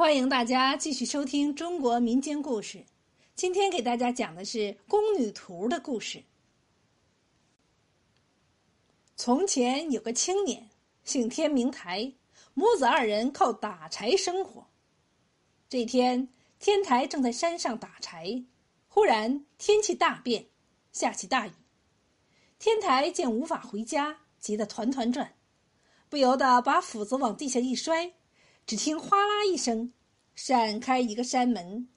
欢迎大家继续收听中国民间故事。今天给大家讲的是宫女图的故事。从前有个青年，姓天名台，母子二人靠打柴生活。这天，天台正在山上打柴，忽然天气大变，下起大雨。天台见无法回家，急得团团转，不由得把斧子往地下一摔。只听哗啦一声，闪开一个山门，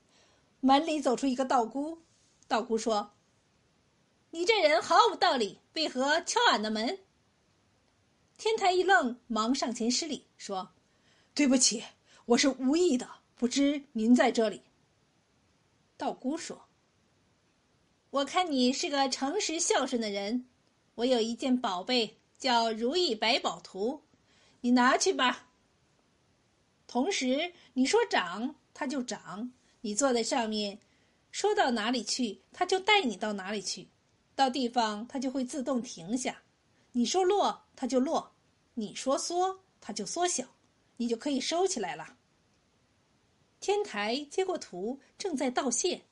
门里走出一个道姑。道姑说：“你这人毫无道理，为何敲俺的门？”天台一愣，忙上前施礼说：“对不起，我是无意的，不知您在这里。”道姑说：“我看你是个诚实孝顺的人，我有一件宝贝，叫如意百宝图，你拿去吧。”同时，你说涨，它就涨；你坐在上面，说到哪里去，它就带你到哪里去；到地方，它就会自动停下。你说落，它就落；你说缩，它就缩小，你就可以收起来了。天台接过图，正在道谢，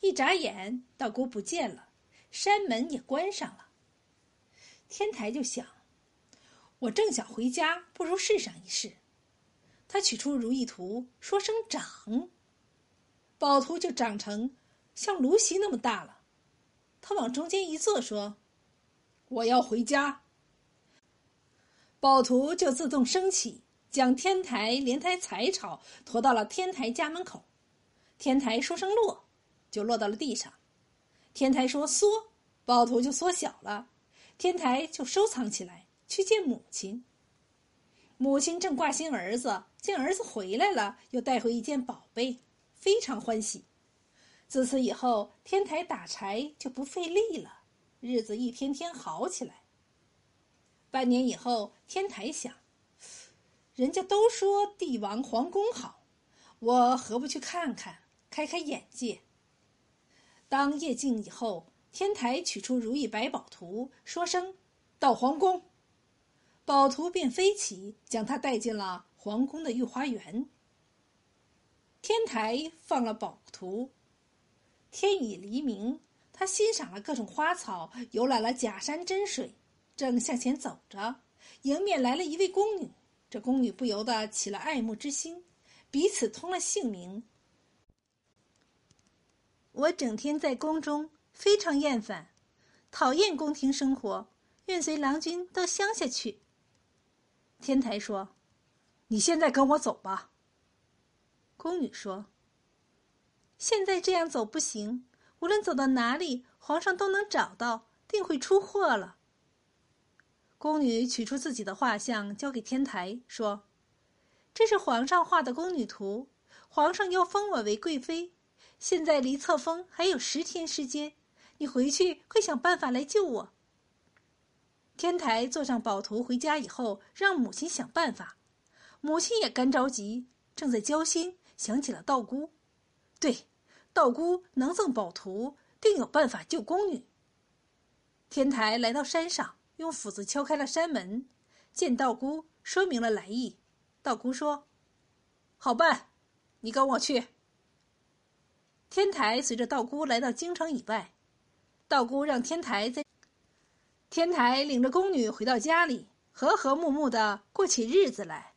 一眨眼，道姑不见了，山门也关上了。天台就想：我正想回家，不如试上一试。他取出如意图，说声“长”，宝图就长成像芦席那么大了。他往中间一坐，说：“我要回家。”宝图就自动升起，将天台连台柴草驮到了天台家门口。天台说声“落”，就落到了地上。天台说“缩”，宝图就缩小了。天台就收藏起来，去见母亲。母亲正挂心儿子，见儿子回来了，又带回一件宝贝，非常欢喜。自此以后，天台打柴就不费力了，日子一天天好起来。半年以后，天台想，人家都说帝王皇宫好，我何不去看看，开开眼界？当夜静以后，天台取出如意百宝图，说声：“到皇宫。”宝图便飞起，将他带进了皇宫的御花园。天台放了宝图，天已黎明，他欣赏了各种花草，游览了假山真水，正向前走着，迎面来了一位宫女。这宫女不由得起了爱慕之心，彼此通了姓名。我整天在宫中，非常厌烦，讨厌宫廷生活，愿随郎君到乡下去。天台说：“你现在跟我走吧。”宫女说：“现在这样走不行，无论走到哪里，皇上都能找到，定会出祸了。”宫女取出自己的画像，交给天台说：“这是皇上画的宫女图，皇上要封我为贵妃，现在离册封还有十天时间，你回去快想办法来救我。”天台坐上宝图回家以后，让母亲想办法。母亲也干着急，正在焦心，想起了道姑。对，道姑能赠宝图，定有办法救宫女。天台来到山上，用斧子敲开了山门，见道姑，说明了来意。道姑说：“好办，你跟我去。”天台随着道姑来到京城以外，道姑让天台在。天台领着宫女回到家里，和和睦睦的过起日子来。